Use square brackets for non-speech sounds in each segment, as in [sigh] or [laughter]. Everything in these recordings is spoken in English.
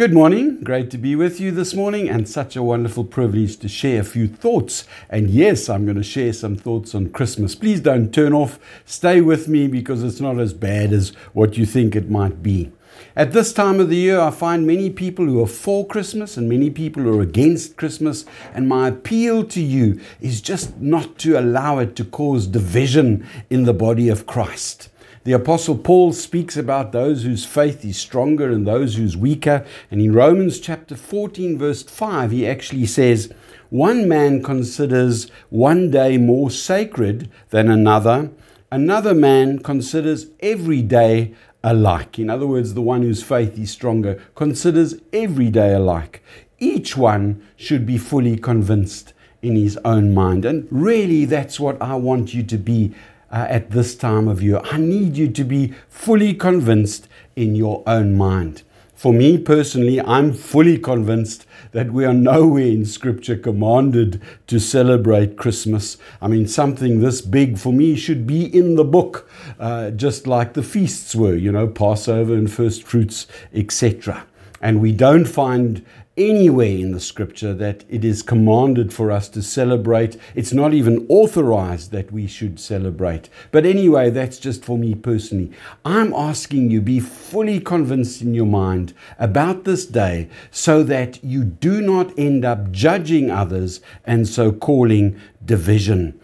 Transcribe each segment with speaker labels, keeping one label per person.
Speaker 1: Good morning. Great to be with you this morning, and such a wonderful privilege to share a few thoughts. And yes, I'm going to share some thoughts on Christmas. Please don't turn off. Stay with me because it's not as bad as what you think it might be. At this time of the year, I find many people who are for Christmas and many people who are against Christmas. And my appeal to you is just not to allow it to cause division in the body of Christ. The Apostle Paul speaks about those whose faith is stronger and those whose weaker. And in Romans chapter 14, verse 5, he actually says, One man considers one day more sacred than another, another man considers every day alike. In other words, the one whose faith is stronger considers every day alike. Each one should be fully convinced in his own mind. And really, that's what I want you to be uh, at this time of year. I need you to be fully convinced in your own mind. For me personally, I'm fully convinced that we are nowhere in Scripture commanded to celebrate Christmas. I mean, something this big for me should be in the book, uh, just like the feasts were, you know, Passover and first fruits, etc. And we don't find anywhere in the scripture that it is commanded for us to celebrate. It's not even authorized that we should celebrate. But anyway, that's just for me personally. I'm asking you be fully convinced in your mind about this day so that you do not end up judging others and so calling division.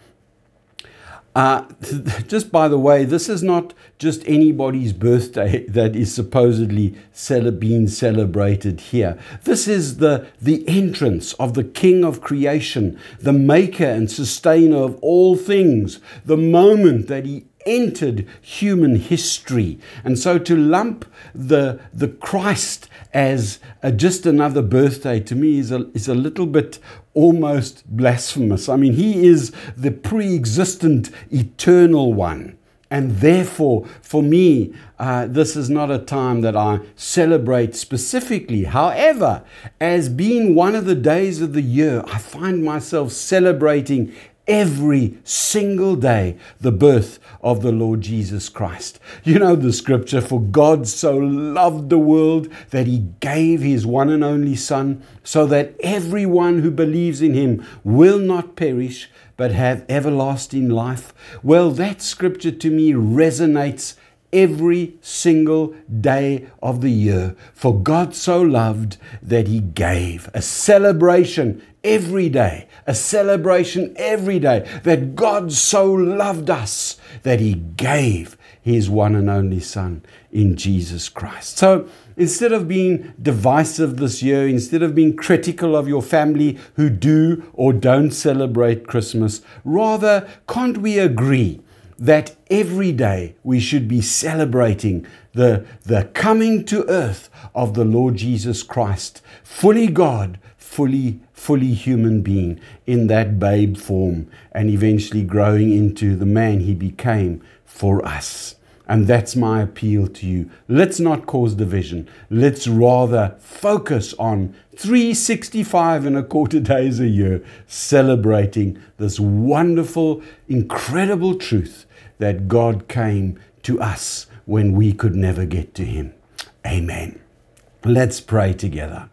Speaker 1: Uh, [laughs] just by the way, this is not just anybody's birthday [laughs] that is supposedly being celebrated here. This is the, the entrance of the King of creation, the maker and sustainer of all things, the moment that he entered human history. And so to lump the, the Christ as a, just another birthday to me is a, is a little bit almost blasphemous. I mean, he is the pre existent eternal one. And therefore, for me, uh, this is not a time that I celebrate specifically. However, as being one of the days of the year, I find myself celebrating every single day the birth of the Lord Jesus Christ. You know the scripture, for God so loved the world that he gave his one and only Son, so that everyone who believes in him will not perish but have everlasting life. Well, that scripture to me resonates every single day of the year. For God so loved that He gave a celebration every day, a celebration every day that God so loved us that He gave His one and only Son in Jesus Christ. So, Instead of being divisive this year, instead of being critical of your family who do or don't celebrate Christmas, rather, can't we agree that every day we should be celebrating the, the coming to earth of the Lord Jesus Christ, fully God, fully, fully human being in that babe form, and eventually growing into the man he became for us. And that's my appeal to you. Let's not cause division. Let's rather focus on 365 and a quarter days a year celebrating this wonderful, incredible truth that God came to us when we could never get to Him. Amen. Let's pray together.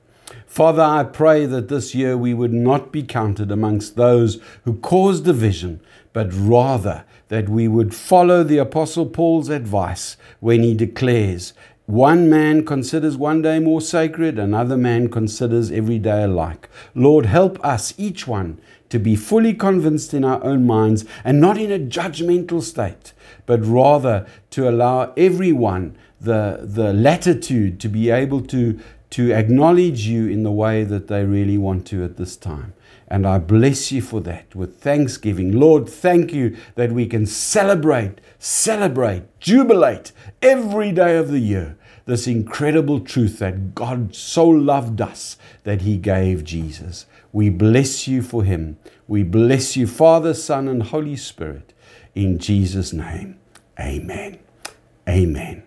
Speaker 1: Father, I pray that this year we would not be counted amongst those who cause division, but rather that we would follow the Apostle Paul's advice when he declares, one man considers one day more sacred, another man considers every day alike. Lord, help us, each one, to be fully convinced in our own minds and not in a judgmental state, but rather to allow everyone the, the latitude to be able to, to acknowledge you in the way that they really want to at this time. And I bless you for that with thanksgiving. Lord, thank you that we can celebrate, celebrate, jubilate every day of the year this incredible truth that God so loved us that he gave Jesus. We bless you for him. We bless you, Father, Son, and Holy Spirit. In Jesus' name, amen. Amen.